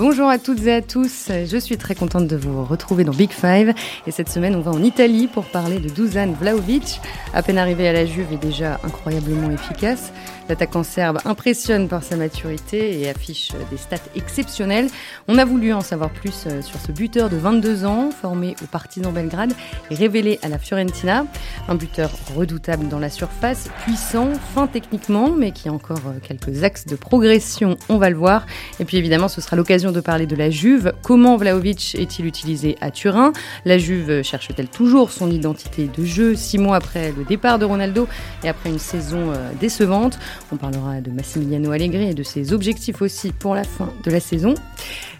Bonjour à toutes et à tous, je suis très contente de vous retrouver dans Big Five et cette semaine on va en Italie pour parler de Dusan Vlaovic. À peine arrivé à la Juve et déjà incroyablement efficace, l'attaquant serbe impressionne par sa maturité et affiche des stats exceptionnelles. On a voulu en savoir plus euh, sur ce buteur de 22 ans, formé au Partizan Belgrade et révélé à la Fiorentina. Un buteur redoutable dans la surface, puissant, fin techniquement, mais qui a encore euh, quelques axes de progression, on va le voir. Et puis évidemment, ce sera l'occasion de parler de la Juve. Comment Vlaovic est-il utilisé à Turin? La Juve cherche-t-elle toujours son identité de jeu six mois après le départ de Ronaldo et après une saison euh, décevante? On parlera de Massimiliano Allegri et de ses objectifs aussi pour la fin de la saison.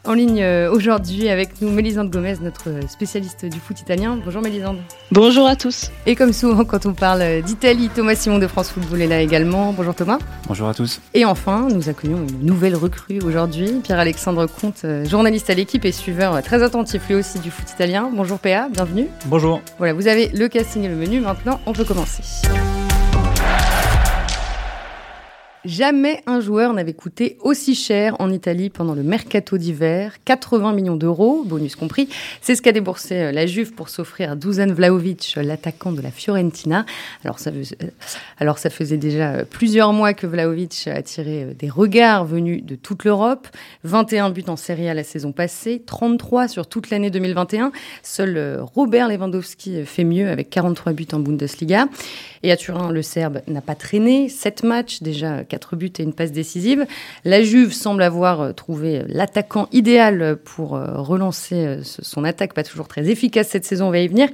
En ligne euh, aujourd'hui avec nous Mélisande Gomez, notre spécialiste du foot italien. Bonjour Mélisande. Bonjour à tous. Et comme souvent quand on parle d'Italie, Thomas Simon de France Football est là également. Bonjour Thomas. Bonjour à tous. Et enfin, nous accueillons une nouvelle recrue aujourd'hui, Pierre-Alexandre Comte, euh, journaliste à l'équipe et suiveur très attentif lui aussi du foot italien. Bonjour PA, bienvenue. Bonjour. Voilà, vous avez le casting et le menu. Maintenant, on peut commencer. Jamais un joueur n'avait coûté aussi cher en Italie pendant le mercato d'hiver, 80 millions d'euros, bonus compris. C'est ce qu'a déboursé euh, la Juve pour s'offrir à Dusan Vlaovic, l'attaquant de la Fiorentina. Alors ça, euh, faisait déjà euh, plusieurs mois que Vlaovic attirait des regards venus de toute l'Europe. 21 buts en Serie A la saison passée, 33 sur toute l'année 2021. Seul Robert Lewandowski fait mieux avec 43 buts en Bundesliga. Et à Turin, le Serbe n'a pas traîné. 7 matchs déjà 4 buts et une passe décisive. La Juve semble avoir euh, trouvé l'attaquant idéal pour euh, relancer euh, son attaque, pas toujours très efficace cette saison, on va y venir.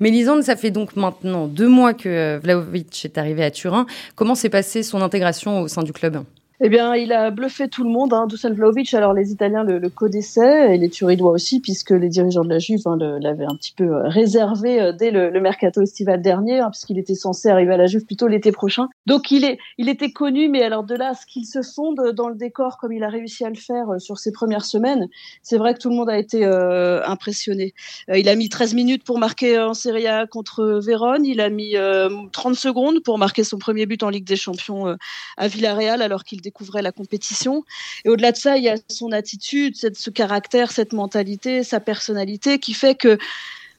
Mais Lisande, ça fait donc maintenant deux mois que Vlaovic est arrivé à Turin. Comment s'est passée son intégration au sein du club? Eh bien, il a bluffé tout le monde, hein, Dusan Vlaovic. Alors, les Italiens le, connaissaient et les Turinois aussi, puisque les dirigeants de la Juve hein, l'avaient un petit peu euh, réservé euh, dès le, mercato estival dernier, hein, puisqu'il était censé arriver à la Juve plutôt l'été prochain. Donc, il est, il était connu, mais alors de là ce qu'il se fonde dans le décor comme il a réussi à le faire euh, sur ses premières semaines, c'est vrai que tout le monde a été euh, impressionné. Euh, il a mis 13 minutes pour marquer en Serie A contre Vérone. Il a mis 30 secondes pour marquer son premier but en Ligue des Champions à Villarreal, alors qu'il découvrait la compétition. Et au-delà de ça, il y a son attitude, ce caractère, cette mentalité, sa personnalité qui fait que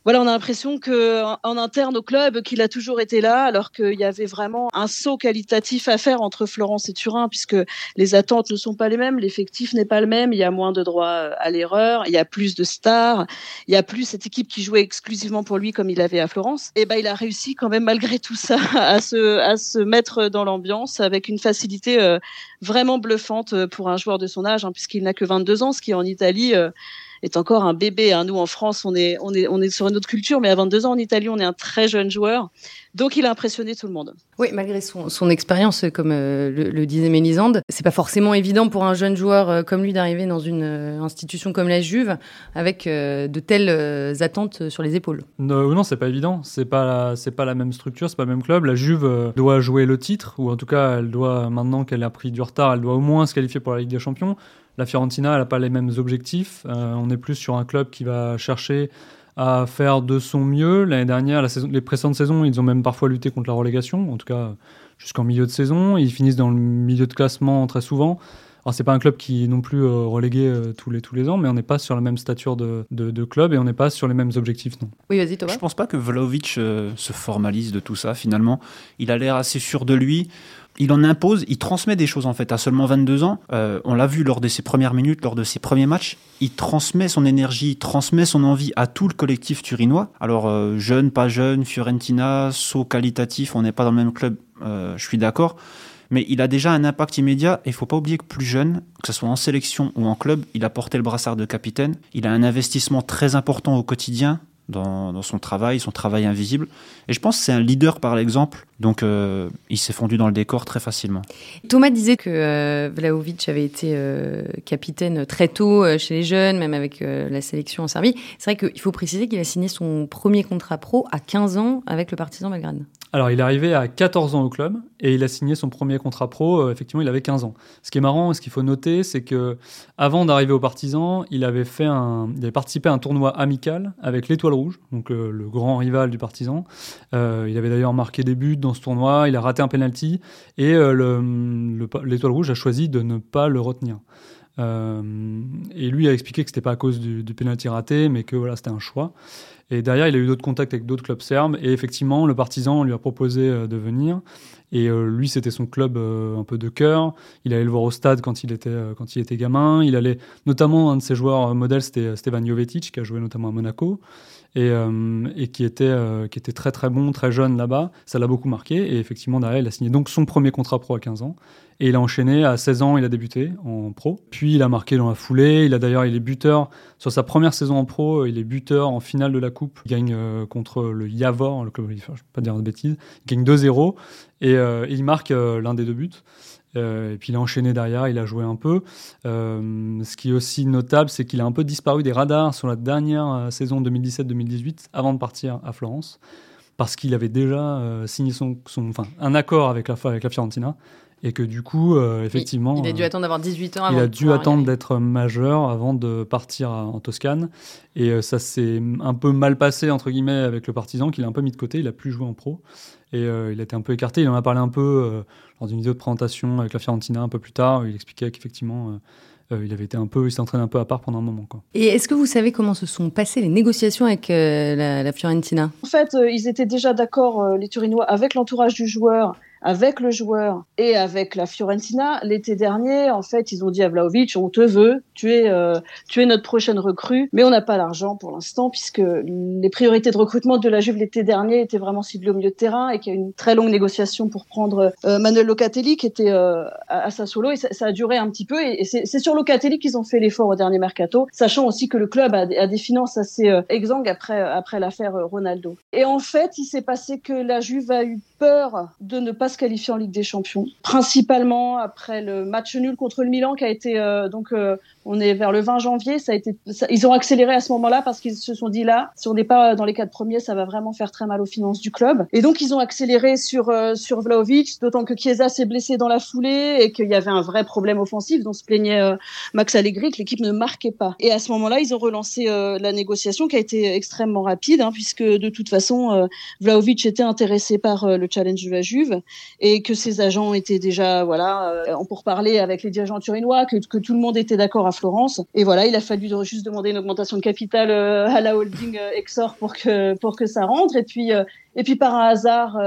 voilà, on a l'impression que en, interne au club, qu'il a toujours été là, alors qu'il y avait vraiment un saut qualitatif à faire entre Florence et Turin, puisque les attentes ne sont pas les mêmes, l'effectif n'est pas le même, il y a moins de droits à l'erreur, il y a plus de stars, il y a plus cette équipe qui jouait exclusivement pour lui comme il avait à Florence. Et ben, il a réussi quand même malgré tout ça à se à se mettre dans l'ambiance avec une facilité euh, vraiment bluffante pour un joueur de son âge, hein, puisqu'il n'a que 22 ans, ce qui en Italie euh, est encore un bébé. Hein. Nous, en France, on est, on, est, on est sur une autre culture, mais à 22 ans, en Italie, on est un très jeune joueur. Donc, il a impressionné tout le monde. Oui, malgré son, son expérience, comme euh, le, le, disait Mélisande, c'est pas forcément évident pour un jeune joueur euh, comme lui d'arriver dans une euh, institution comme la Juve avec euh, de telles euh, attentes sur les épaules. Non, non c'est pas évident. C'est pas, c'est pas la même structure, c'est pas le même club. La Juve euh, doit jouer le titre, ou en tout cas, elle doit, maintenant qu'elle a pris du retard, elle doit au moins se qualifier pour la Ligue des Champions. La Fiorentina, elle n'a pas les mêmes objectifs. Euh, on est plus sur un club qui va chercher à faire de son mieux. L'année dernière, la saison, les précédentes saisons, ils ont même parfois lutté contre la relégation, en tout cas jusqu'en milieu de saison. Ils finissent dans le milieu de classement très souvent. Alors c'est pas un club qui est non plus euh, relégué euh, tous les tous les ans, mais on n'est pas sur la même stature de, de, de club et on n'est pas sur les mêmes objectifs non. Oui, vas-y Thomas. Je pense pas que Vlaovic euh, se formalise de tout ça finalement. Il a l'air assez sûr de lui il en impose, il transmet des choses en fait à seulement 22 ans. Euh, on l'a vu lors de ses premières minutes, lors de ses premiers matchs. Il transmet son énergie, il transmet son envie à tout le collectif turinois. Alors euh, jeune, pas jeune, Fiorentina, saut qualitatif, on n'est pas dans le même club, euh, je suis d'accord. Mais il a déjà un impact immédiat et il faut pas oublier que plus jeune, que ce soit en sélection ou en club, il a porté le brassard de capitaine. Il a un investissement très important au quotidien dans, dans, son travail, son travail invisible. Et je pense que c'est un leader par l'exemple. Donc euh, il s'est fondu dans le décor très facilement. Thomas disait que euh, Vlaovic avait été euh, capitaine très tôt euh, chez les jeunes, même avec euh, la sélection en Serbie. C'est vrai qu'il faut préciser qu'il a signé son premier contrat pro à 15 ans avec le Partizan Belgrade. Alors, il est arrivé à 14 ans au club et il a signé son premier contrat pro. Euh, effectivement, il avait 15 ans. Ce qui est marrant, ce qu'il faut noter, c'est que avant d'arriver au Partizan, il avait fait un, il avait participé à un tournoi amical avec l'Étoile Rouge, donc euh, le grand rival du Partizan. Euh, il avait d'ailleurs marqué des buts dans ce tournoi. Il a raté un penalty et l'Étoile Rouge a choisi de ne pas le retenir. et lui a expliqué que c'était pas à cause du, du penalty raté, mais que voilà, c'était un choix. Et derrière, il a eu d'autres contacts avec d'autres clubs serbes. Et effectivement, le Partizan lui a proposé de venir. Et lui, c'était son club un peu de cœur. Il allait le voir au stade quand il était, quand il était gamin. Il allait, notamment, un de ses joueurs modèles, c'était Stevan Jovetic, qui a joué notamment à Monaco et, euh, et qui, était, euh, qui était très très bon, très jeune là-bas. Ça l'a beaucoup marqué et effectivement derrière il a signé donc son premier contrat pro à 15 ans et il a enchaîné à 16 ans, il a débuté en pro. Puis il a marqué dans la foulée. Il a d'ailleurs, il est buteur sur sa première saison en pro. Il est buteur en finale de la coupe. Il gagne euh, contre le Yavor, le club, je ne vais pas dire de bêtises. Il gagne 2-0 et, et, il marque l'un des deux buts. Euh, et puis il a enchaîné derrière, il a joué un peu. Euh, ce qui est aussi notable, c'est qu'il a un peu disparu des radars sur la dernière euh, saison 2017-2018 avant de partir à Florence, parce qu'il avait déjà signé son, son, enfin, un accord avec la, avec la Fiorentina. Et que du coup, effectivement. Il, a dû attendre d'avoir 18 ans avant. Il a dû attendre d'être majeur avant de partir en Toscane. Et ça s'est un peu mal passé, entre guillemets, avec le partisan, qu'il a un peu mis de côté. Il a plus joué en pro. Et il a été un peu écarté. Il en a parlé un peu dans une vidéo de présentation avec la Fiorentina un peu plus tard, il expliquait qu'effectivement, euh, euh, il avait été un peu, il s'entraînait un peu à part pendant un moment. Quoi. Et est-ce que vous savez comment se sont passées les négociations avec euh, la, la, Fiorentina? En fait, ils étaient déjà d'accord, les Turinois, avec l'entourage du joueur avec le joueur et avec la Fiorentina. L'été dernier, en fait, ils ont dit à Vlaovic, on te veut, tu es, euh, tu es notre prochaine recrue, mais on n'a pas l'argent pour l'instant puisque les priorités de recrutement de la Juve l'été dernier étaient vraiment ciblées au milieu de terrain et qu'il y a eu une très longue négociation pour prendre euh, Manuel Locatelli qui était euh, à, Sassuolo et ça, a duré un petit peu et, c'est sur Locatelli qu'ils ont fait l'effort au dernier mercato, sachant aussi que le club a, des finances assez exsangues après, après l'affaire Ronaldo. Et en fait, il s'est passé que la Juve a eu peur de ne pas se qualifier en Ligue des Champions, principalement après le match nul contre le Milan qui a été euh, donc euh, on est vers le 20 janvier, ça a été ils ont accéléré à ce moment-là parce qu'ils se sont dit là si on n'est pas dans les quatre premiers, ça va vraiment faire très mal aux finances du club. Et donc ils ont accéléré sur euh, sur Vlaovic, d'autant que Chiesa s'est blessé dans la foulée et qu'il y avait un vrai problème offensif dont se plaignait Max Allegri que l'équipe ne marquait pas. Et à ce moment-là, ils ont relancé la négociation qui a été extrêmement rapide hein, puisque de toute façon Vlaovic était intéressé par le challenge de la Juve et que ses agents étaient déjà voilà euh, en pourparler avec les dirigeants turinois, que, que tout le monde était d'accord Florence. Et voilà, il a fallu juste demander une augmentation de capital euh, à la holding euh, Exor pour que pour que ça rentre. Et puis et puis par un hasard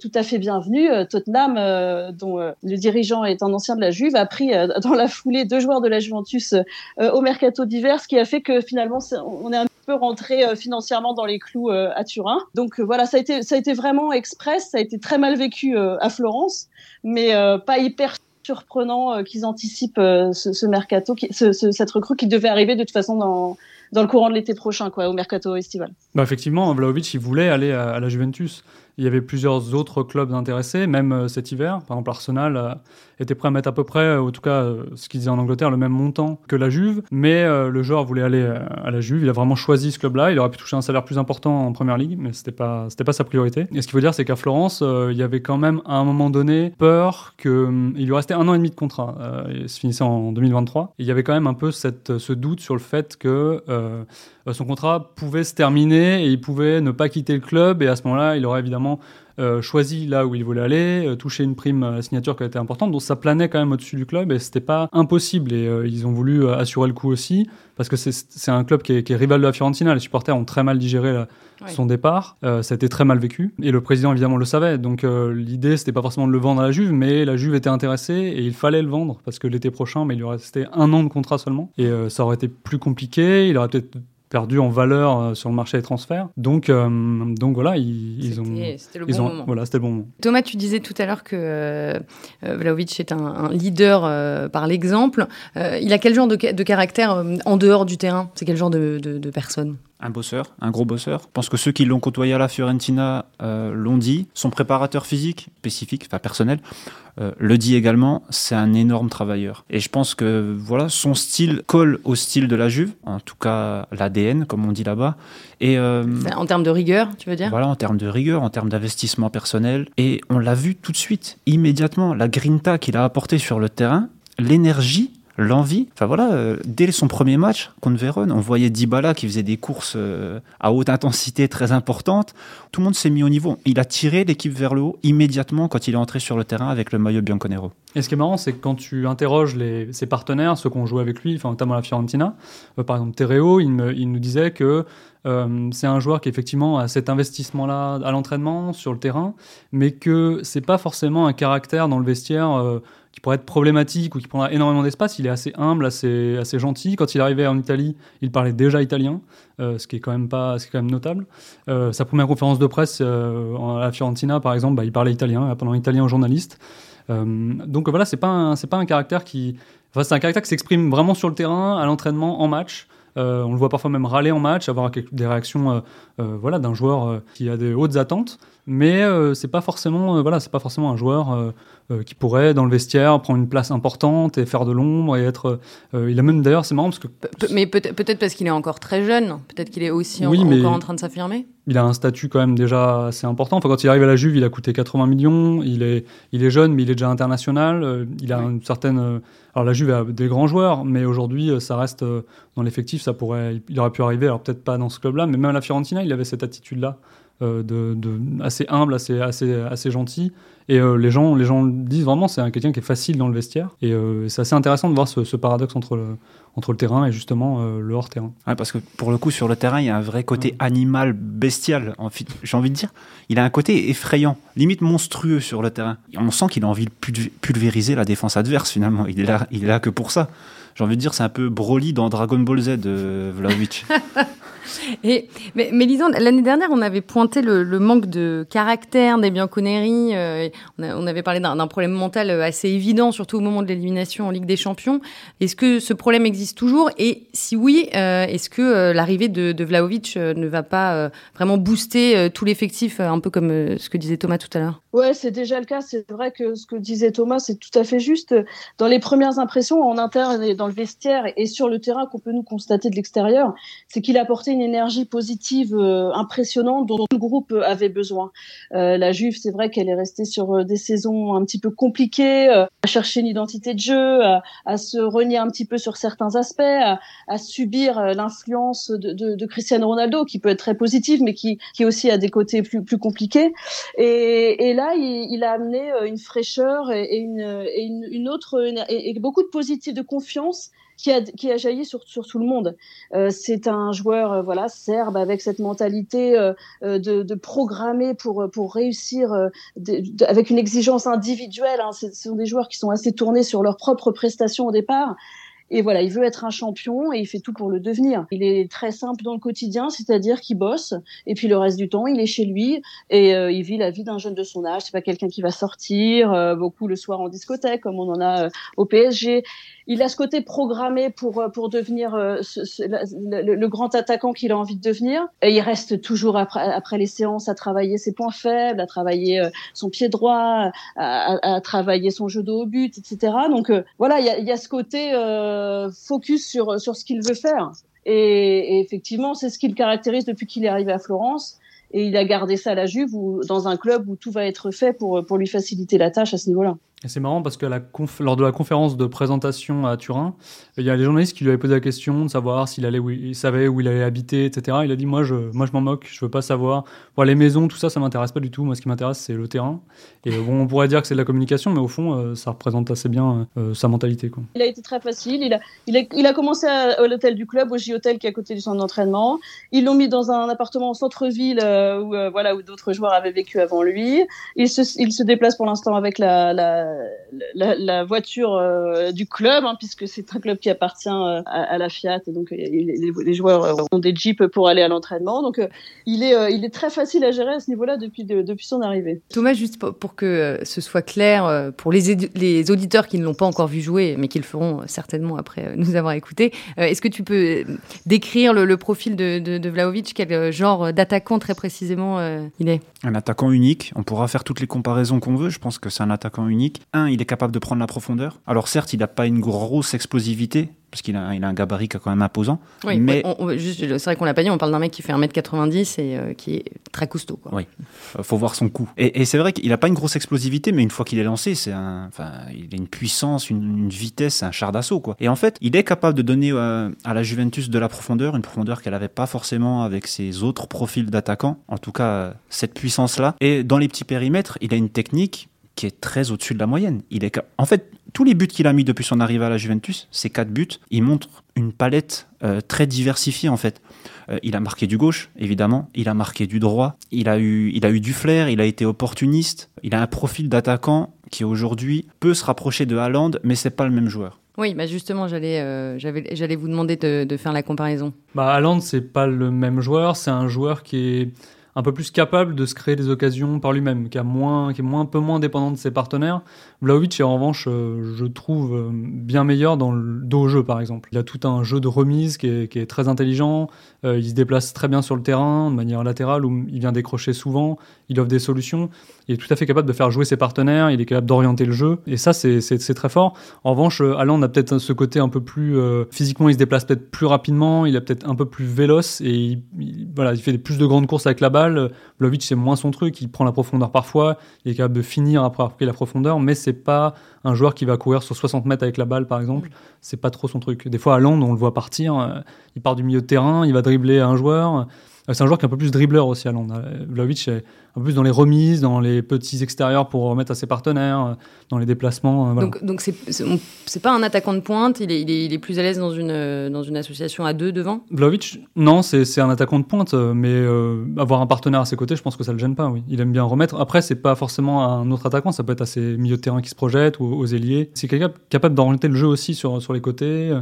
tout à fait bienvenu, Tottenham, dont le dirigeant est un ancien de la Juve, a pris dans la foulée deux joueurs de la Juventus au mercato d'hiver, ce qui a fait que finalement on est un peu rentré financièrement dans les clous à Turin. Donc voilà, ça a été ça a été vraiment express, ça a été très mal vécu à Florence, mais pas hyper surprenant qu'ils anticipent ce, ce, mercato, cette recrue qui devait arriver de toute façon dans, le courant de l'été prochain, quoi, au mercato estival. Bah effectivement, Vlaovic, il voulait aller à la Juventus. Il y avait plusieurs autres clubs intéressés, même euh, cet hiver. Par exemple, Arsenal euh, était prêt à mettre à peu près, en tout cas, euh, ce qu'ils disaient en Angleterre, le même montant que la Juve. Mais le joueur voulait aller à la Juve. Il a vraiment choisi ce club-là. Il aurait pu toucher un salaire plus important en première ligue, mais c'était pas, pas sa priorité. Et ce qu'il faut dire, c'est qu'à Florence, il y avait quand même, à un moment donné, peur qu'il hum, lui restait un an et demi de contrat. il se finissait en 2023. Et il y avait quand même un peu cette, ce doute sur le fait que son contrat pouvait se terminer et il pouvait ne pas quitter le club. Et à ce moment-là, il aurait évidemment euh, choisi là où il voulait aller, euh, toucher une prime à signature qui a été importante, donc ça planait quand même au-dessus du club et c'était pas impossible. Et euh, ils ont voulu assurer le coup aussi, parce que c'est un club qui est, qui est, rival de la Fiorentina. Les supporters ont très mal digéré la, son départ, ça a été très mal vécu et le président évidemment le savait. Donc l'idée c'était pas forcément de le vendre à la Juve, mais la Juve était intéressée et il fallait le vendre parce que l'été prochain, mais il lui restait un an de contrat seulement et ça aurait été plus compliqué. Il aurait peut-être perdu en valeur euh, sur le marché des transferts. Donc, euh, donc voilà, ils, ont. C'était le bon moment. Voilà, c'était le bon moment. Thomas, tu disais tout à l'heure que euh, Vlaovic est un, leader par l'exemple. il a quel genre de, de caractère en dehors du terrain? C'est quel genre de, de, de personne? Un bosseur, un gros bosseur. Je pense que ceux qui l'ont côtoyé à la Fiorentina euh, l'ont dit. Son préparateur physique, spécifique, enfin personnel, euh, le dit également, c'est un énorme travailleur. Et je pense que voilà, son style colle au style de la Juve, en tout cas l'ADN, comme on dit là-bas. Et euh, en termes de rigueur, tu veux dire? Voilà, en termes de rigueur, en termes d'investissement personnel. Et on l'a vu tout de suite, immédiatement, la grinta qu'il a apportée sur le terrain, l'énergie l'envie. Enfin voilà, euh, dès son premier match contre Vérone, on voyait Dybala qui faisait des courses euh, à haute intensité très importantes. Tout le monde s'est mis au niveau. Il a tiré l'équipe vers le haut immédiatement quand il est entré sur le terrain avec le maillot bianconero. Et ce qui est marrant, c'est que quand tu interroges ses partenaires, ceux qui ont joué avec lui, enfin, notamment la Fiorentina, euh, par exemple Tereo, il, nous disait que c'est un joueur qui effectivement a cet investissement-là à l'entraînement, sur le terrain, mais que c'est pas forcément un caractère dans le vestiaire qui pourrait être problématique ou qui prendra énormément d'espace. Il est assez humble, assez, gentil. Quand il arrivait en Italie, il parlait déjà italien, euh, ce qui est quand même pas, c'est quand même notable. Euh, sa première conférence de presse euh, à la Fiorentina, par exemple, bah, il parlait italien, il pendant italien aux journalistes. Donc voilà, c'est pas c'est pas un caractère qui, enfin c'est un caractère qui s'exprime vraiment sur le terrain, à l'entraînement, en match. On le voit parfois même râler en match, avoir des réactions voilà, d'un joueur qui a des hautes attentes, mais c'est pas forcément voilà, c'est pas forcément un joueur qui pourrait dans le vestiaire prendre une place importante et faire de l'ombre et être. il a même d'ailleurs c'est marrant parce que. mais peut-être peut parce qu'il est encore très jeune, peut-être qu'il est aussi oui, en, encore en train de s'affirmer. Il a un statut quand même déjà assez important. Enfin, quand il arrive à la Juve, il a coûté 80 millions. Il est, il est jeune, mais il est déjà international. Il a oui. une certaine alors la Juve a des grands joueurs, mais aujourd'hui, euh, ça reste euh, dans l'effectif, ça pourrait, il aurait pu arriver. Alors peut-être pas dans ce club-là, mais même à la Fiorentina, il avait cette attitude-là, euh, de, de, assez humble, assez, assez, assez gentil. Et euh, les gens, les gens disent vraiment, c'est quelqu'un qui est facile dans le vestiaire. Et euh, c'est assez intéressant de voir ce, ce, paradoxe entre le, entre le terrain et justement euh, le hors terrain. Ouais, parce que pour le coup, sur le terrain, il y a un vrai côté animal, bestial. J'ai envie de dire, il a un côté effrayant, limite monstrueux sur le terrain. On sent qu'il a envie de pulvériser la défense adverse finalement. Il est là, il est là que pour ça j'ai envie de dire, c'est un peu Broly dans Dragon Ball Z, euh, Vlaovic. Et, mais, mais Lisande, l'année dernière, on avait pointé le, le, manque de caractère des Bianconeri. Euh, on, on, avait parlé d'un problème mental euh, assez évident, surtout au moment de l'élimination en Ligue des Champions. Est-ce que ce problème existe toujours? Et si oui, euh, est-ce que euh, l'arrivée de, de Vlaovic euh, ne va pas vraiment booster tout l'effectif, un peu comme ce que disait Thomas tout à l'heure? Ouais, c'est déjà le cas. C'est vrai que ce que disait Thomas, c'est tout à fait juste. Dans les premières impressions en interne et dans le vestiaire et sur le terrain qu'on peut nous constater de l'extérieur, c'est qu'il apportait une énergie positive euh, impressionnante dont le groupe avait besoin. Euh, la Juve, c'est vrai qu'elle est restée sur euh, des saisons un petit peu compliquées, euh, à chercher une identité de jeu, à, à, se renier un petit peu sur certains aspects, à, à subir euh, l'influence de, de, de, Cristiano Ronaldo, qui peut être très positive, mais qui, qui aussi a des côtés plus, plus compliqués. Et, et là, il, a amené une fraîcheur et, une, autre et, beaucoup de positif, de confiance qui a, jailli sur, tout le monde. Euh, c'est un joueur euh, voilà serbe avec cette mentalité euh, de, programmer pour, réussir avec une exigence individuelle. Hein. Ce sont des joueurs qui sont assez tournés sur leurs propres prestations au départ. Et voilà, il veut être un champion et il fait tout pour le devenir. Il est très simple dans le quotidien, c'est-à-dire qu'il bosse et puis le reste du temps, il est chez lui et euh, il vit la vie d'un jeune de son âge. C'est pas quelqu'un qui va sortir euh, beaucoup le soir en discothèque comme on en a euh, au PSG il a ce côté programmé pour pour devenir le, grand attaquant qu'il a envie de devenir. Et il reste toujours après, après les séances à travailler ses points faibles, à travailler son pied droit, à, travailler son jeu de haut but, etc. Donc voilà, il y a, ce côté focus sur sur ce qu'il veut faire. Et, et effectivement, c'est ce qui le caractérise depuis qu'il est arrivé à Florence et il a gardé ça à la Juve ou dans un club où tout va être fait pour, pour lui faciliter la tâche à ce niveau-là. C'est marrant parce que lors de la conférence de présentation à Turin, il y a des journalistes qui lui avaient posé la question de savoir s'il allait où il, savait où il allait habiter, etc. Il a dit moi je moi je m'en moque, je veux pas savoir. Les maisons, tout ça, ça m'intéresse pas du tout. Moi, ce qui m'intéresse, c'est le terrain. Et bon, on pourrait dire que c'est de la communication, mais au fond, euh, ça représente assez bien euh, sa mentalité. Il a été très facile. Il a il a, commencé à, l'hôtel du club, au J-Hotel qui est à côté du centre d'entraînement. Ils l'ont mis dans un appartement au centre-ville euh, où voilà où d'autres joueurs avaient vécu avant lui. Il se il se déplace pour l'instant avec la, la la, voiture euh, du club, hein, puisque c'est un club qui appartient euh, à, à, la Fiat, et donc euh, les, les, joueurs ont des jeeps pour aller à l'entraînement. Donc il est, il est très facile à gérer à ce niveau-là depuis, de, depuis son arrivée. Thomas, juste pour, pour que ce soit clair pour les, les auditeurs qui ne l'ont pas encore vu jouer, mais qui le feront certainement après nous avoir écoutés, est-ce que tu peux décrire le, le profil de, de, de, Vlaovic, quel genre d'attaquant très précisément il est? Un attaquant unique. On pourra faire toutes les comparaisons qu'on veut. Je pense que c'est un attaquant unique. Un, il est capable de prendre la profondeur. Alors certes, il n'a pas une grosse explosivité, parce qu'il a, il a un gabarit quand même imposant. Oui, mais c'est vrai qu'on l'a pas dit, on parle d'un mec qui fait 1m90 et euh, qui est très costaud. Quoi. Oui, euh, faut voir son coup. Et, c'est vrai qu'il n'a pas une grosse explosivité, mais une fois qu'il est lancé, c'est un, il a une puissance, une, vitesse, un char d'assaut. Quoi. Et en fait, il est capable de donner euh, à la Juventus de la profondeur, une profondeur qu'elle n'avait pas forcément avec ses autres profils d'attaquants. En tout cas, cette puissance-là. Et dans les petits périmètres, il a une technique qui est très au-dessus de la moyenne. Il est, en fait, tous les buts qu'il a mis depuis son arrivée à la Juventus, ces quatre buts, il montre une palette euh, très diversifiée en fait. Euh, il a marqué du gauche, évidemment, il a marqué du droit, il a, eu, il a eu du flair, il a été opportuniste, il a un profil d'attaquant qui aujourd'hui peut se rapprocher de Haaland, mais c'est pas le même joueur. Oui, bah justement, j'allais, euh, j'allais vous demander de, de, faire la comparaison. Bah, Haaland, c'est pas le même joueur, c'est un joueur qui est un peu plus capable de se créer des occasions par lui-même, qui, a moins, qui est moins, un peu moins dépendant de ses partenaires. Vlaovic est en revanche, euh, je trouve, euh, bien meilleur dans le dos au jeu, par exemple. Il a tout un jeu de remise qui est, très intelligent, euh, il se déplace très bien sur le terrain, de manière latérale, où il vient décrocher souvent, il offre des solutions, il est tout à fait capable de faire jouer ses partenaires, il est capable d'orienter le jeu, et ça, c'est très fort. En revanche, Alain a peut-être ce côté un peu plus... physiquement, il se déplace peut-être plus rapidement, il est peut-être un peu plus véloce, et il fait plus de grandes courses avec la balle, Vlaovic, c'est moins son truc. Il prend la profondeur parfois. Il est capable de finir après avoir pris la profondeur, mais c'est pas un joueur qui va courir sur 60 mètres avec la balle, par exemple. C'est pas trop son truc. Des fois, à Londres, on le voit partir. Euh, il part du milieu de terrain, il va dribbler un joueur. Euh, c'est un joueur qui est un peu plus dribbleur aussi à Londres. Euh, Vlaovic est peu plus dans les remises, dans les petits extérieurs pour remettre à ses partenaires, euh, dans les déplacements. Donc, donc c'est, pas un attaquant de pointe, il est, il est, plus à l'aise dans une, dans une association à deux devant? Vlaovic, non, c'est, un attaquant de pointe, mais avoir un partenaire à ses côtés, je pense que ça le gêne pas. Oui. Il aime bien remettre. Après, c'est pas forcément un autre attaquant, ça peut être à ses milieux de terrain qui se projettent ou aux ailiers. C'est quelqu'un capable d'orienter le jeu aussi sur, sur les côtés.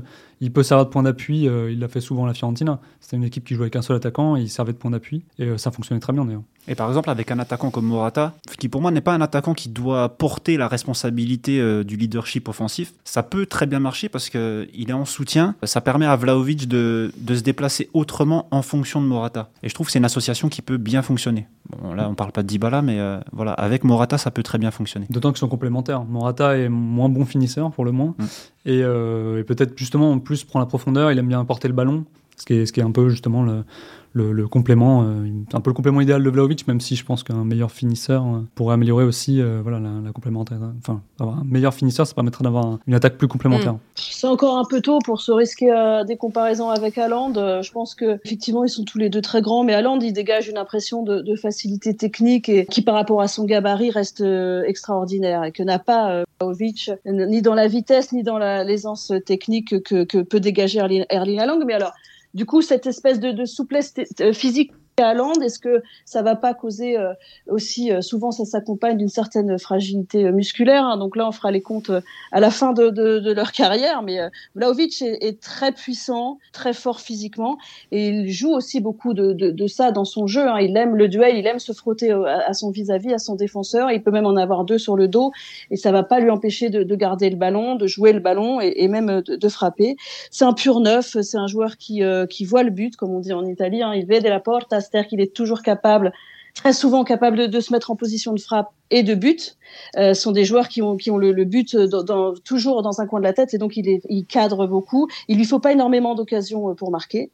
Il peut servir de point d'appui, il l'a fait souvent à la Fiorentina. C'était une équipe qui jouait avec un seul attaquant, il servait de point d'appui, et ça fonctionnait très bien d'ailleurs. Et par exemple, avec un attaquant comme Morata, qui pour moi n'est pas un attaquant qui doit porter la responsabilité euh, du leadership offensif, ça peut très bien marcher parce qu'il est en soutien. Ça permet à Vlaovic de, de, se déplacer autrement en fonction de Morata. Et je trouve que c'est une association qui peut bien fonctionner. Bon, là, on parle pas de Dybala, mais euh, voilà, avec Morata, ça peut très bien fonctionner. D'autant qu'ils sont complémentaires. Morata est moins bon finisseur pour le moins. Mm. Et, euh, et peut-être justement, en plus, prend la profondeur, il aime bien porter le ballon. Ce qui, est, ce qui est un peu justement le, le, complément, euh, un peu le complément idéal de Vlaovic, même si je pense qu'un meilleur finisseur euh, pourrait améliorer aussi euh, voilà, la, complémentaire. Enfin, avoir un meilleur finisseur, ça permettrait d'avoir une attaque plus complémentaire. Mm. C'est encore un peu tôt pour se risquer à des comparaisons avec Haaland. Je pense que effectivement ils sont tous les deux très grands, mais Haaland il dégage une impression de, facilité technique et qui par rapport à son gabarit reste extraordinaire et que n'a pas Vlaovic ni dans la vitesse ni dans l'aisance technique que, que peut dégager Erling Haaland. Mais alors du coup, cette espèce de, de souplesse euh, physique à Land Est-ce que ça va pas causer euh, aussi euh, souvent ça s'accompagne d'une certaine fragilité euh, musculaire hein. Donc là, on fera les comptes à la fin de, de, de leur carrière. Mais Vlaovic est, est, très puissant, très fort physiquement, et il joue aussi beaucoup de, de ça dans son jeu. Hein. Il aime le duel, il aime se frotter à, son vis-à-vis, -à, son défenseur. Il peut même en avoir deux sur le dos, et ça va pas lui empêcher de, garder le ballon, de jouer le ballon et, et même de, frapper. C'est un pur neuf. C'est un joueur qui, qui voit le but, comme on dit en Italie. Hein. Il vede la porta c'est-à-dire qu'il est toujours capable, très souvent capable de, se mettre en position de frappe et de but. Euh, sont des joueurs qui ont, qui ont le, but dans, toujours dans un coin de la tête et donc il, est, il cadre beaucoup. Il lui faut pas énormément d'occasions euh, pour marquer.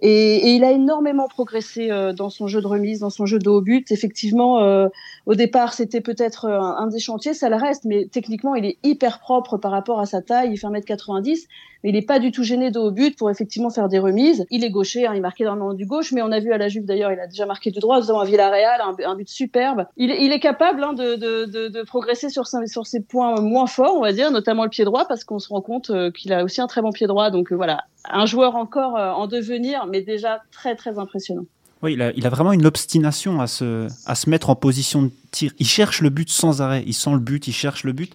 Et, il a énormément progressé euh, dans son jeu de remise, dans son jeu de haut but. Effectivement, euh, au départ, c'était peut-être un, un, des chantiers, ça le reste, mais techniquement, il est hyper propre par rapport à sa taille. Il fait 1m90 mais il n'est pas du tout gêné de haut but pour effectivement faire des remises. Il est gaucher, hein, il marquait énormément du gauche, mais on a vu à la Juve d'ailleurs, il a déjà marqué du droit, nous avons un but superbe. Il, est capable hein, de, progresser sur, ses points moins forts, on va dire, notamment le pied droit, parce qu'on se rend compte euh, qu'il a aussi un très bon pied droit. Donc euh, voilà, un joueur encore euh, en devenir, mais déjà très très impressionnant. Oui, il a, vraiment une obstination à se mettre en position de tir. Il cherche le but sans arrêt. Il sent le but, il cherche le but.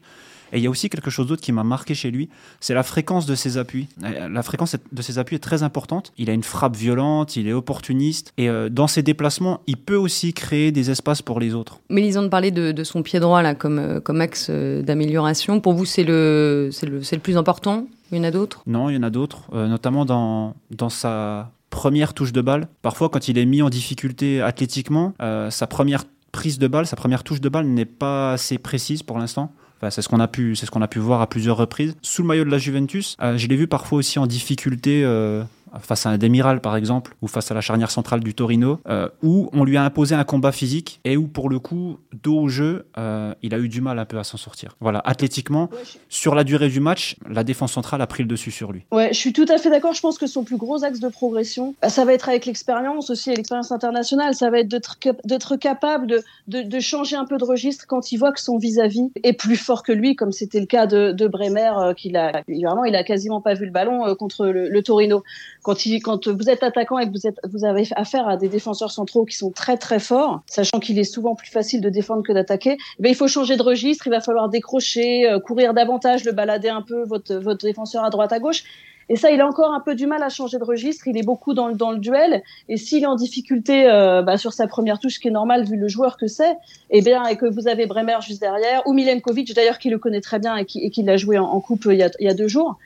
Et il y a aussi quelque chose d'autre qui m'a marqué chez lui, c'est la fréquence de ses appuis. Euh, la fréquence de ses appuis est très importante. Il a une frappe violente, il est opportuniste, et euh, dans ses déplacements, il peut aussi créer des espaces pour les autres. Mélisande parlait de, de son pied droit là comme, euh, comme axe d'amélioration. Pour vous, c'est le, c'est le, le plus important? Il y en a d'autres? Non, il y en a d'autres, notamment dans, dans sa première touche de balle. Parfois, quand il est mis en difficulté athlétiquement, sa première prise de balle, sa première touche de balle n'est pas assez précise pour l'instant. Enfin, c'est ce qu'on a pu, c'est ce qu'on a pu voir à plusieurs reprises. Sous le maillot de la Juventus, euh, je l'ai vu parfois aussi en difficulté euh, face à un Demiral par exemple, ou face à la charnière centrale du Torino, euh, où on lui a imposé un combat physique et où pour le coup, dos au jeu, euh, il a eu du mal un peu à s'en sortir. Voilà, athlétiquement, sur la durée du match, la défense centrale a pris le dessus sur lui. Ouais, je suis tout à fait d'accord. Je pense que son plus gros axe de progression, bah, ça va être avec l'expérience aussi, l'expérience internationale. Ça va être d'être capable de, de, de, changer un peu de registre quand il voit que son vis-à-vis est plus fort que lui, comme c'était le cas de, de Bremer, euh, qu'il a vraiment, il a quasiment pas vu le ballon euh, contre le, le Torino quand, il, quand vous êtes attaquant et que vous, êtes, vous avez affaire à des défenseurs centraux qui sont très très forts, sachant qu'il est souvent plus facile de défendre que d'attaquer, eh il faut changer de registre, il va falloir décrocher, euh, courir davantage, le balader un peu, votre, votre défenseur à droite à gauche. Et ça, il a encore un peu du mal à changer de registre. Il est beaucoup dans le, dans le duel. Et s'il est en difficulté euh, bah, sur sa première touche, ce qui est normal vu le joueur que c'est, et eh bien, et que vous avez Bremer juste derrière, ou Milenkovic d'ailleurs qui le connaît très bien et qui, et qui l'a joué en, en coupe il y, a, il y a deux jours,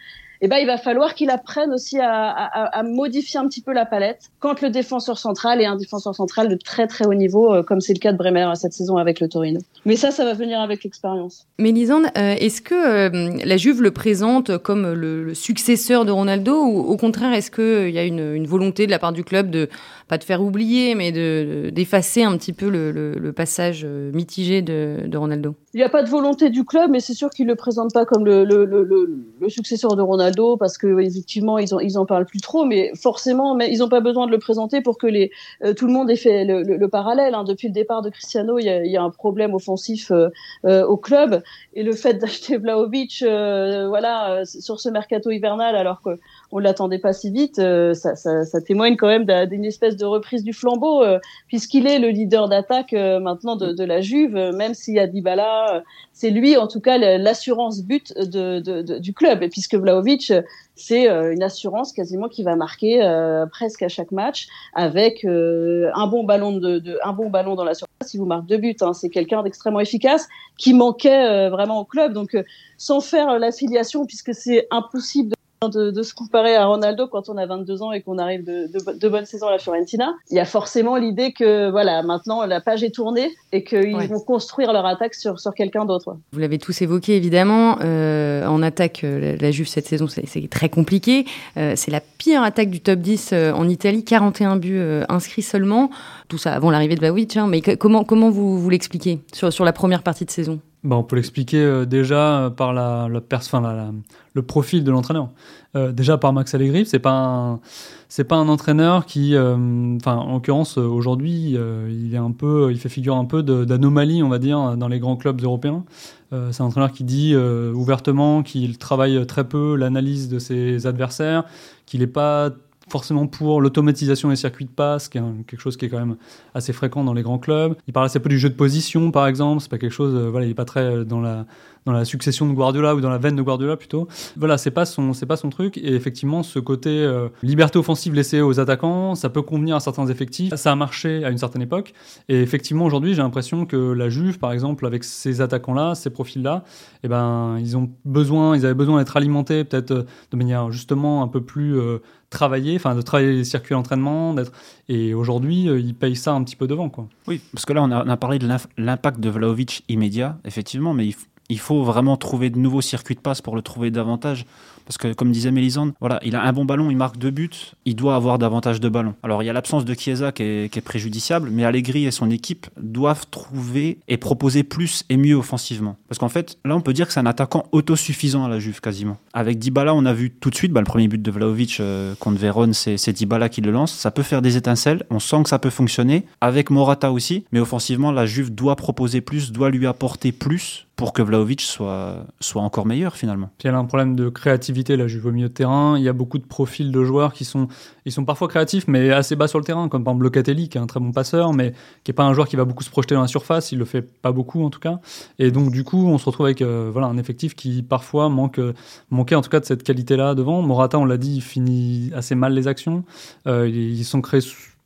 eh ben, il va falloir qu'il apprenne aussi à, à, à, modifier un petit peu la palette quand le défenseur central est un défenseur central de très très haut niveau, euh, comme c'est le cas de Bremer cette saison avec le Torino. Mais ça, ça va venir avec l'expérience. Mais Lisande, euh, est-ce que euh, la Juve le présente comme le, le, successeur de Ronaldo ou au contraire, est-ce qu'il y a une, une, volonté de la part du club de, pas de faire oublier, mais d'effacer un petit peu le, le, passage mitigé de, de Ronaldo Il n'y a pas de volonté du club, mais c'est sûr qu'il ne le présente pas comme le, le successeur de Ronaldo parce que effectivement ils en ils en parlent plus trop, mais forcément mais ils n'ont pas besoin de le présenter pour que les euh, tout le monde ait fait le, le, le parallèle. Hein. Depuis le départ de Cristiano, il y a, un problème offensif euh, euh, au club et le fait d'acheter Vlaovic, voilà, sur ce mercato hivernal alors que on l'attendait pas si vite, ça, ça, ça, témoigne quand même d'une espèce de reprise du flambeau puisqu'il est le leader d'attaque maintenant de, de, la Juve, même s'il y a Dybala, c'est lui en tout cas l'assurance but de, de, du club et puisque Vlaovic c'est euh, une assurance quasiment qui va marquer euh, presque à chaque match avec euh, un bon ballon de, un bon ballon dans la surface. Il vous marque deux buts, hein, c'est quelqu'un d'extrêmement efficace qui manquait vraiment au club. Donc sans faire l'affiliation puisque c'est impossible de de, de, se comparer à Ronaldo quand on a 22 ans et qu'on arrive de, de, de bonnes saisons à la Fiorentina. Il y a forcément l'idée que voilà, maintenant la page est tournée et qu'ils ouais. vont construire leur attaque sur, sur quelqu'un d'autre. Vous l'avez tous évoqué évidemment. Euh, en attaque, euh, la Juve cette saison, c'est très compliqué. Euh, c'est la pire attaque du top 10 euh, en Italie, 41 buts inscrits seulement. Tout ça avant l'arrivée de Vlaovic. Hein, mais comment, comment vous, vous l'expliquez sur, sur la première partie de saison? Bah, on peut l'expliquer euh, déjà euh, par la, la, enfin, la, le profil de l'entraîneur. Euh, déjà par Max Allegri, c'est pas pas un entraîneur qui, enfin, en l'occurrence aujourd'hui, il il fait figure un peu d'anomalie, on va dire, dans les grands clubs européens. c'est un entraîneur qui dit ouvertement qu'il travaille très peu l'analyse de ses adversaires, qu'il n'est pas forcément pour l'automatisation des circuits de passe, qui est quelque chose qui est quand même assez fréquent dans les grands clubs. Il parle assez peu du jeu de position, par exemple. C'est pas quelque chose, euh, voilà, il est pas très euh, dans la dans la succession de Guardiola ou dans la veine de Guardiola plutôt. Voilà, c'est pas son c'est pas son truc. Et effectivement, ce côté euh, liberté offensive laissée aux attaquants, ça peut convenir à certains effectifs. Ça a marché à une certaine époque. Et effectivement, aujourd'hui, j'ai l'impression que la Juve, par exemple, avec ces attaquants-là, ces profils-là, eh ben, ils ont besoin, ils avaient besoin d'être alimentés peut-être euh, de manière justement un peu plus euh, travailler, enfin de travailler les circuits d'entraînement, d'être et aujourd'hui euh, ils payent ça un petit peu devant quoi. Oui, parce que là on a, on a parlé de l'impact de Vlaovic immédiat, effectivement, mais il, il faut vraiment trouver de nouveaux circuits de passe pour le trouver davantage. Parce que, comme disait Mélisande, voilà, il a un bon ballon, il marque deux buts, il doit avoir davantage de ballons. Alors, il y a l'absence de Chiesa qui est, préjudiciable, mais Allegri et son équipe doivent trouver et proposer plus et mieux offensivement. Parce qu'en fait, là, on peut dire que c'est un attaquant autosuffisant à la Juve, quasiment. Avec Dybala, on a vu tout de suite, bah, le premier but de Vlaovic euh, contre Vérone, c'est Dybala qui le lance. Ça peut faire des étincelles, on sent que ça peut fonctionner. Avec Morata aussi, mais offensivement, la Juve doit proposer plus, doit lui apporter plus pour que Vlaovic soit, soit encore meilleur finalement. Puis elle a un problème de créativité, la Juve au milieu de terrain. Il y a beaucoup de profils de joueurs qui sont, ils sont parfois créatifs, mais assez bas sur le terrain, comme par exemple Locatelli, qui est un très bon passeur, mais qui n'est pas un joueur qui va beaucoup se projeter dans la surface. Il le fait pas beaucoup en tout cas. Et donc du coup, on se retrouve avec euh, voilà, un effectif qui parfois manque, manquait en tout cas de cette qualité-là devant. Morata, on l'a dit, il finit assez mal les actions. Euh, ils sont créés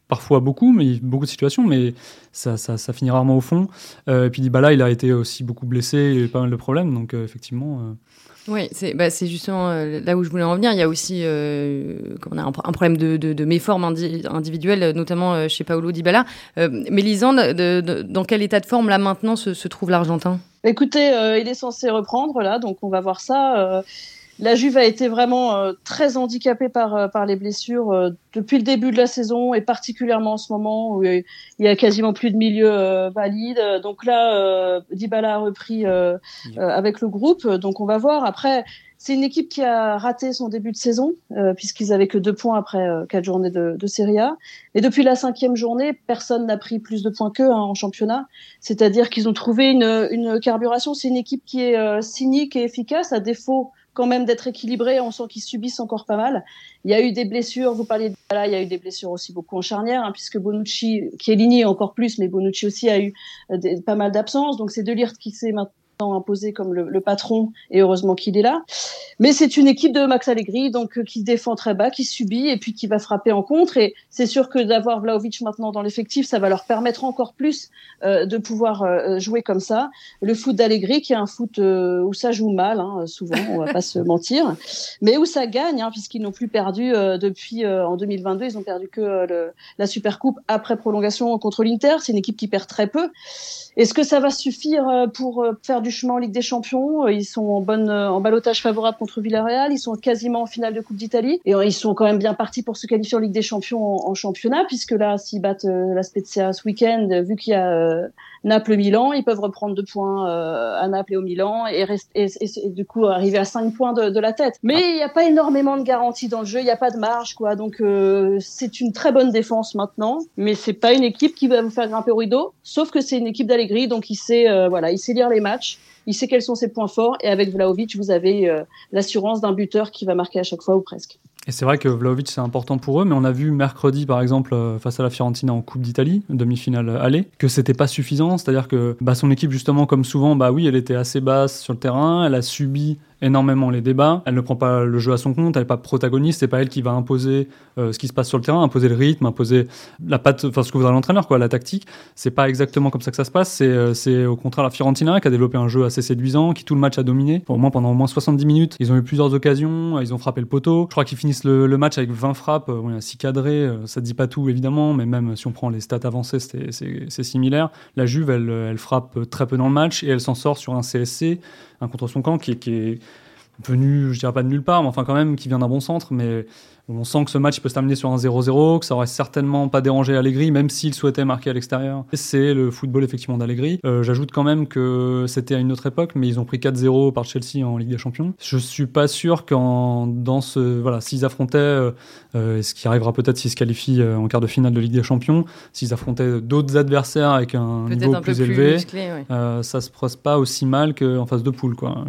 parfois beaucoup, mais beaucoup de situations, mais ça, ça, ça finit rarement au fond. Euh, et puis Dybala, il a été aussi beaucoup blessé, il a pas mal de problèmes, donc euh, effectivement. Euh, oui, c'est bah, justement là où je voulais en venir. Il y a aussi euh, on a un, problème de, de, de méforme individuelle, notamment chez Paolo Dybala. mais Lisande, dans quel état de forme là maintenant se, se trouve l'Argentin? Écoutez, il est censé reprendre là, donc on va voir ça. La Juve a été vraiment euh, très handicapée par, euh, par les blessures euh, depuis le début de la saison et particulièrement en ce moment où il y a quasiment plus de milieu valide. Donc là, Dybala a repris avec le groupe. Donc on va voir. Après, c'est une équipe qui a raté son début de saison puisqu'ils avaient que deux points après quatre journées de, de Serie A. Et depuis la cinquième journée, personne n'a pris plus de points qu'eux hein, en championnat. C'est-à-dire qu'ils ont trouvé une, une carburation. C'est une équipe qui est cynique et efficace à défaut quand même d'être équilibré. On sent qu'ils subissent encore pas mal. Il y a eu des blessures. Vous parliez de là, il y a eu des blessures aussi beaucoup en charnière, hein, puisque Bonucci, ligné encore plus, mais Bonucci aussi a eu euh, pas mal d'absences. Donc c'est De Ligt qui s'est maintenant imposé comme le, patron et heureusement qu'il est là. Mais c'est une équipe de Max Allegri donc euh, qui défend très bas, qui subit et puis qui va frapper en contre et c'est sûr que d'avoir Vlaovic maintenant dans l'effectif, ça va leur permettre encore plus euh, de pouvoir euh, jouer comme ça. Le foot d'Allegri qui est un foot où ça joue mal hein, souvent, on va pas se mentir, mais où ça gagne hein, puisqu'ils n'ont plus perdu depuis en 2022, ils ont perdu que le, la Supercoupe après prolongation contre l'Inter, c'est une équipe qui perd très peu. Est-ce que ça va suffire pour faire du chemin en Ligue des Champions. Euh, ils sont en bonne euh, en balotage favorable contre Villarreal. Ils sont quasiment en finale de Coupe d'Italie et euh, ils sont quand même bien partis pour se qualifier en Ligue des Champions en, championnat puisque là, s'ils battent la Spezia ce week-end, vu qu'il y a Naples-Milan, ils peuvent reprendre deux points à Naples et au Milan et, rester, et, du coup arriver à cinq points de, la tête. Mais il n'y a pas énormément de garanties dans le jeu, il n'y a pas de marge quoi. Donc c'est une très bonne défense maintenant, mais c'est pas une équipe qui va vous faire grimper au rideau, sauf que c'est une équipe d'Allegri, donc il sait voilà, il sait lire les matchs il sait quels sont ses points forts et avec Vlaovic, vous avez euh, l'assurance d'un buteur qui va marquer à chaque fois ou presque. Et c'est vrai que Vlaovic c'est important pour eux, mais on a vu mercredi par exemple euh, face à la Fiorentina en Coupe d'Italie, demi-finale aller, que c'était pas suffisant, c'est-à-dire que bah, son équipe justement comme souvent, bah oui, elle était assez basse sur le terrain, elle a subi énormément les débats. Elle ne prend pas le jeu à son compte, elle n'est pas protagoniste, c'est pas elle qui va imposer euh, ce qui se passe sur le terrain, imposer le rythme, imposer la patte, enfin ce que voudra l'entraîneur, quoi, la tactique. C'est pas exactement comme ça que ça se passe. C'est, euh, au contraire la Fiorentina qui a développé un jeu assez séduisant, qui tout le match a dominé. Au moins pendant au moins 70 minutes, ils ont eu plusieurs occasions, ils ont frappé le poteau. Je crois qu'ils finissent le, match avec 20 frappes, euh, a 6 cadrés. ça dit pas tout évidemment, mais même si on prend les stats avancées, c'est, similaire. La Juve, elle frappe très peu dans le match et elle s'en sort sur un CSC, contre son camp qui, qui est venu, je dirais pas de nulle part, mais enfin quand même qui vient d'un bon centre. Mais on sent que ce match peut se terminer sur un 0-0, que ça aurait certainement pas dérangé Allegri, même s'il souhaitait marquer à l'extérieur. C'est le football effectivement d'Allegri. Euh, J'ajoute quand même que c'était à une autre époque, mais ils ont pris 4-0 par Chelsea en Ligue des Champions. Je suis pas sûr qu'en dans ce voilà, s'ils affrontaient, euh, euh ce qui arrivera peut-être s'ils se qualifient euh, en quart de finale de Ligue des Champions, s'ils affrontaient d'autres adversaires avec un niveau plus, élevé, euh, ça se passe pas aussi mal qu'en phase de poule quoi.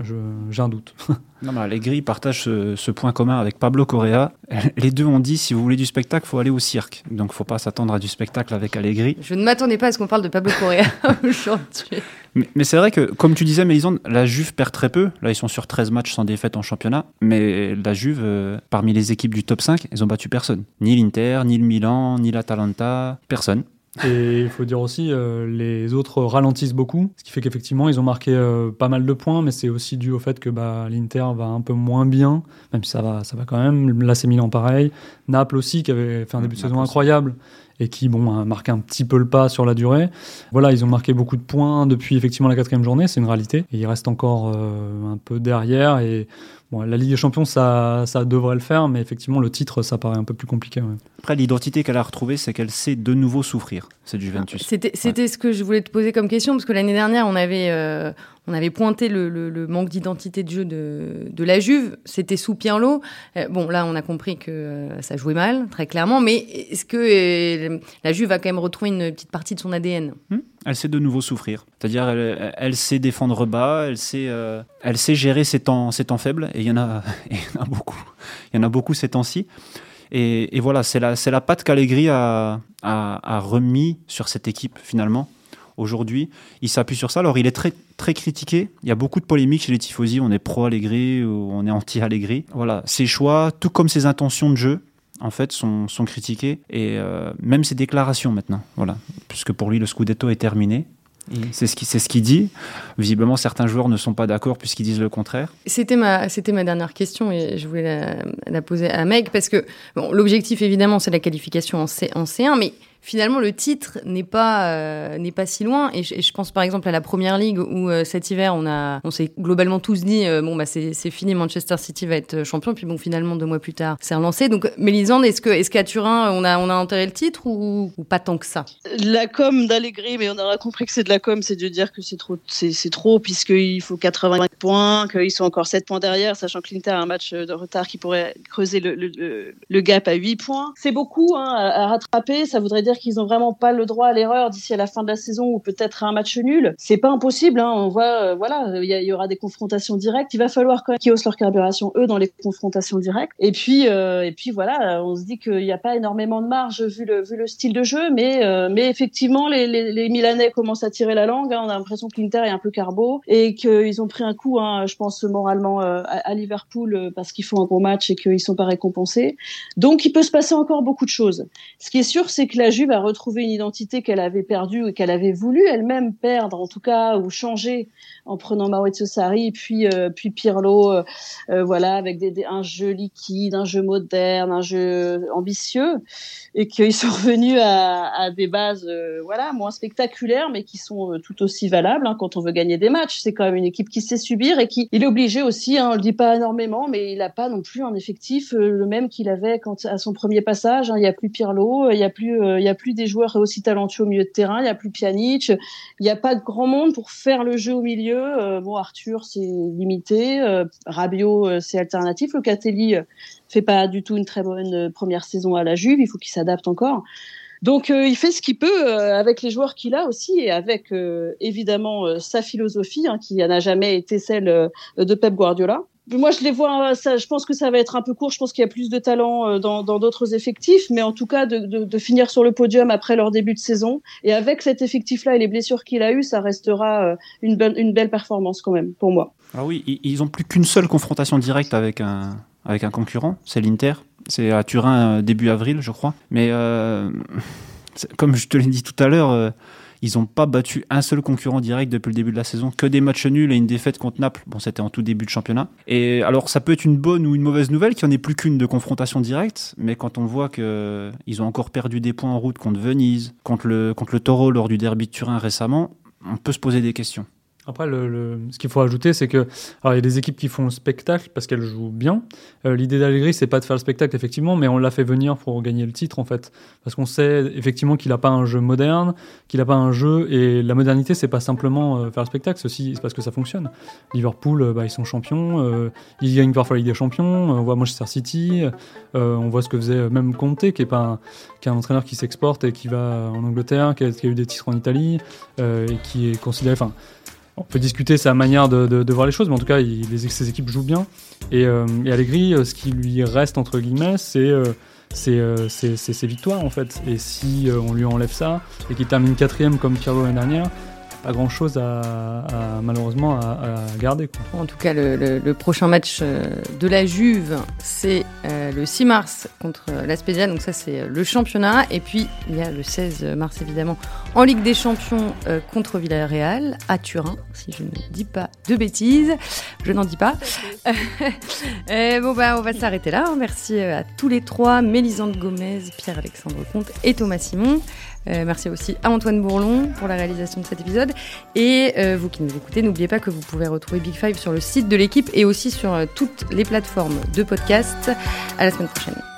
J'ai un doute. non, mais Allegri partage ce, ce point commun avec Pablo Correa les deux ont dit si vous voulez du spectacle, faut aller au cirque. Donc faut pas s'attendre à du spectacle avec Allegri. Je ne m'attendais pas à ce qu'on parle de Pablo Correa aujourd'hui. Mais, c'est vrai que, comme tu disais, Mélisande, la Juve perd très peu. Là, ils sont sur 13 matchs sans défaite en championnat. Mais la Juve, euh, parmi les équipes du top 5, ils ont battu personne. Ni l'Inter, ni le Milan, ni l'Atalanta, personne. Et il faut dire aussi, euh, les autres ralentissent beaucoup, ce qui fait qu'effectivement, ils ont marqué euh, pas mal de points, mais c'est aussi dû au fait que bah, l'Inter va un peu moins bien, même si ça va, ça va quand même. C'est Milan pareil. Naples aussi, qui avait fait un début de saison incroyable et qui bon, a marqué un petit peu le pas sur la durée. Voilà, ils ont marqué beaucoup de points depuis effectivement la quatrième journée, c'est une réalité. Et il reste encore euh, un peu derrière et la Ligue des Champions, ça, ça devrait le faire, mais effectivement, le titre, ça paraît un peu plus compliqué. Après, l'identité qu'elle a retrouvée, c'est qu'elle sait de nouveau souffrir, cette Juventus. C'était ce que je voulais te poser comme question, parce que l'année dernière, on avait, euh, on avait pointé le, manque d'identité de jeu de, la Juve. C'était sous l'eau. Euh, bon, là, on a compris que euh, ça jouait mal, très clairement, mais est-ce que la Juve a quand même retrouvé une petite partie de son ADN hmm elle sait de nouveau souffrir. C'est-à-dire, elle, sait défendre bas, elle sait, euh, elle sait gérer ses temps, faibles, et il y en a, a beaucoup. Il y en a beaucoup ces temps-ci. Et, voilà, c'est la, la patte qu'Allegri a, a, remis sur cette équipe, finalement, aujourd'hui. Il s'appuie sur ça. Alors, il est très, très critiqué. Il y a beaucoup de polémiques chez les tifosi. On est pro-Allegri ou on est anti-Allegri. Voilà, ses choix, tout comme ses intentions de jeu, en fait, sont, sont critiquées et même ses déclarations maintenant, voilà, puisque pour lui le Scudetto est terminé. C'est ce qu'il ce qui dit. Visiblement, certains joueurs ne sont pas d'accord puisqu'ils disent le contraire. C'était ma, ma dernière question et je voulais la, la poser à Meg parce que bon, l'objectif, évidemment, c'est la qualification en, C, en C1, mais finalement le titre n'est pas euh, n'est pas si loin. Et je, pense par exemple à la première ligue où euh, cet hiver on a on s'est globalement tous dit euh, bon bah c'est fini Manchester City va être champion. Puis bon finalement deux mois plus tard c'est relancé. Donc Mélisande est-ce que est-ce qu'à Turin on a on a enterré le titre ou, pas tant que ça? La com d'Allegri mais on aura compris que c'est de la com c'est de dire que c'est trop c'est trop puisqu'il faut 80 points qu'ils sont encore 7 points derrière sachant que l'Inter a un match de retard qui pourrait creuser le, le, gap à 8 poinds c'est beaucoup hein, à rattraper. Ça voudrait dire qu'ils ont vraiment pas le droit à l'erreur d'ici à la fin de la saison ou peut-être à un match nul. C'est pas impossible. Hein. On voit, euh, voilà, il y, aura des confrontations directes. Il va falloir quand même qu'ils haussent leur carburation eux dans les confrontations directes. Et puis, euh, et puis voilà, on se dit qu'il n'y a pas énormément de marge vu le vu le style de jeu, mais euh, mais effectivement les, Milanais commencent à tirer la langue. Hein. On a l'impression que l'Inter est un peu carbo et qu'ils ont pris un coup, hein, je pense moralement à, Liverpool parce qu'ils font un gros match et qu'ils sont pas récompensés. Donc il peut se passer encore beaucoup de choses. Ce qui est sûr, c'est que la Juve a retrouvé une identité qu'elle avait perdue et qu'elle avait voulu elle-même perdre, en tout cas, ou changer en prenant Maurizio Sarri, puis euh, puis Pirlo, euh, euh, voilà, avec un jeu liquide, un jeu moderne, un jeu ambitieux, et qu'ils sont revenus à, des bases, voilà, moins spectaculaires, mais qui sont tout aussi valables hein, quand on veut gagner des matchs. C'est quand même une équipe qui sait subir et qui, il est obligé aussi, hein, on le dit pas énormément, mais il n'a pas non plus un effectif le même qu'il avait quand à son premier passage. Hein. il y a plus Pirlo, il y a plus, plus des joueurs aussi talentueux au milieu de terrain, il y a plus Pjanic, il n'y a pas de grand monde pour faire le jeu au milieu euh, bon, Arthur, c'est limité. Euh, euh, c'est alternatif. Locatelli fait pas du tout une très bonne première saison à la Juve. Il faut qu'il s'adapte encore. Donc il fait ce qu'il peut avec les joueurs qu'il a aussi et avec évidemment sa philosophie hein, qui n'a jamais été celle de Pep Guardiola moi, je les vois. Je pense que ça va être un peu court. Je pense qu'il y a plus de talent euh, dans d'autres effectifs, mais en tout cas, de, finir sur le podium après leur début de saison et avec cet effectif-là et les blessures qu'il a eues, ça restera euh, une, belle, performance quand même pour moi. Ah oui, ils ont plus qu'une seule confrontation directe avec un concurrent, c'est l'Inter. C'est à Turin euh, début avril, je crois. Mais comme je te l'ai dit tout à l'heure ils n'ont pas battu un seul concurrent direct depuis le début de la saison, que des matchs nuls et une défaite contre Naples. Bon, c'était en tout début de championnat. Et alors, ça peut être une bonne ou une mauvaise nouvelle qu'il n'y en ait plus qu'une de confrontation directe, mais quand on voit qu'ils ont encore perdu des points en route contre Venise, contre le, contre le Taureau lors du derby de Turin récemment, on peut se poser des questions. Après, le, ce qu'il faut ajouter, c'est que alors il y a des équipes qui font le spectacle parce qu'elles jouent bien. Euh, l'idée d'Allegri, c'est pas de faire le spectacle effectivement, mais on l'a fait venir pour gagner le titre en fait, parce qu'on sait effectivement qu'il a pas un jeu moderne, qu'il a pas un jeu et la modernité, c'est pas simplement euh, faire le spectacle, c'est aussi parce que ça fonctionne. Liverpool, euh, bah, ils sont champions, ils gagnent parfois la Ligue des Champions. on voit Manchester City, on voit ce que faisait même Conte, qui est pas un, qui est un entraîneur qui s'exporte et qui va en Angleterre, qui a, qui a eu des titres en Italie et qui est considéré, enfin on peut discuter sa manière de, voir les choses, mais en tout cas, il, les, ses équipes jouent bien. Et, euh, et euh, ce qui lui reste, entre guillemets, c'est euh, euh ses victoires, en fait. Et si on lui enlève ça, et qu'il termine quatrième comme Pirlo l'année dernière, pas grand chose à, malheureusement à, garder. En tout cas, le, prochain match euh, de la Juve, c'est euh, le 6 mars contre la Spezia, donc ça c'est euh, le championnat. Et puis il y a le 16 mars évidemment en Ligue des Champions contre Villarreal à Turin, si je ne dis pas de bêtises. Je n'en dis pas. et bon bah on va s'arrêter là. Merci à tous les trois, Mélisande Gomez, Pierre-Alexandre Comte et Thomas Simon. Euh, merci aussi à Antoine Bourlon pour la réalisation de cet épisode. Et euh, vous qui nous écoutez, n'oubliez pas que vous pouvez retrouver Big Five sur le site de l'équipe et aussi sur euh, toutes les plateformes de podcast. À la semaine prochaine.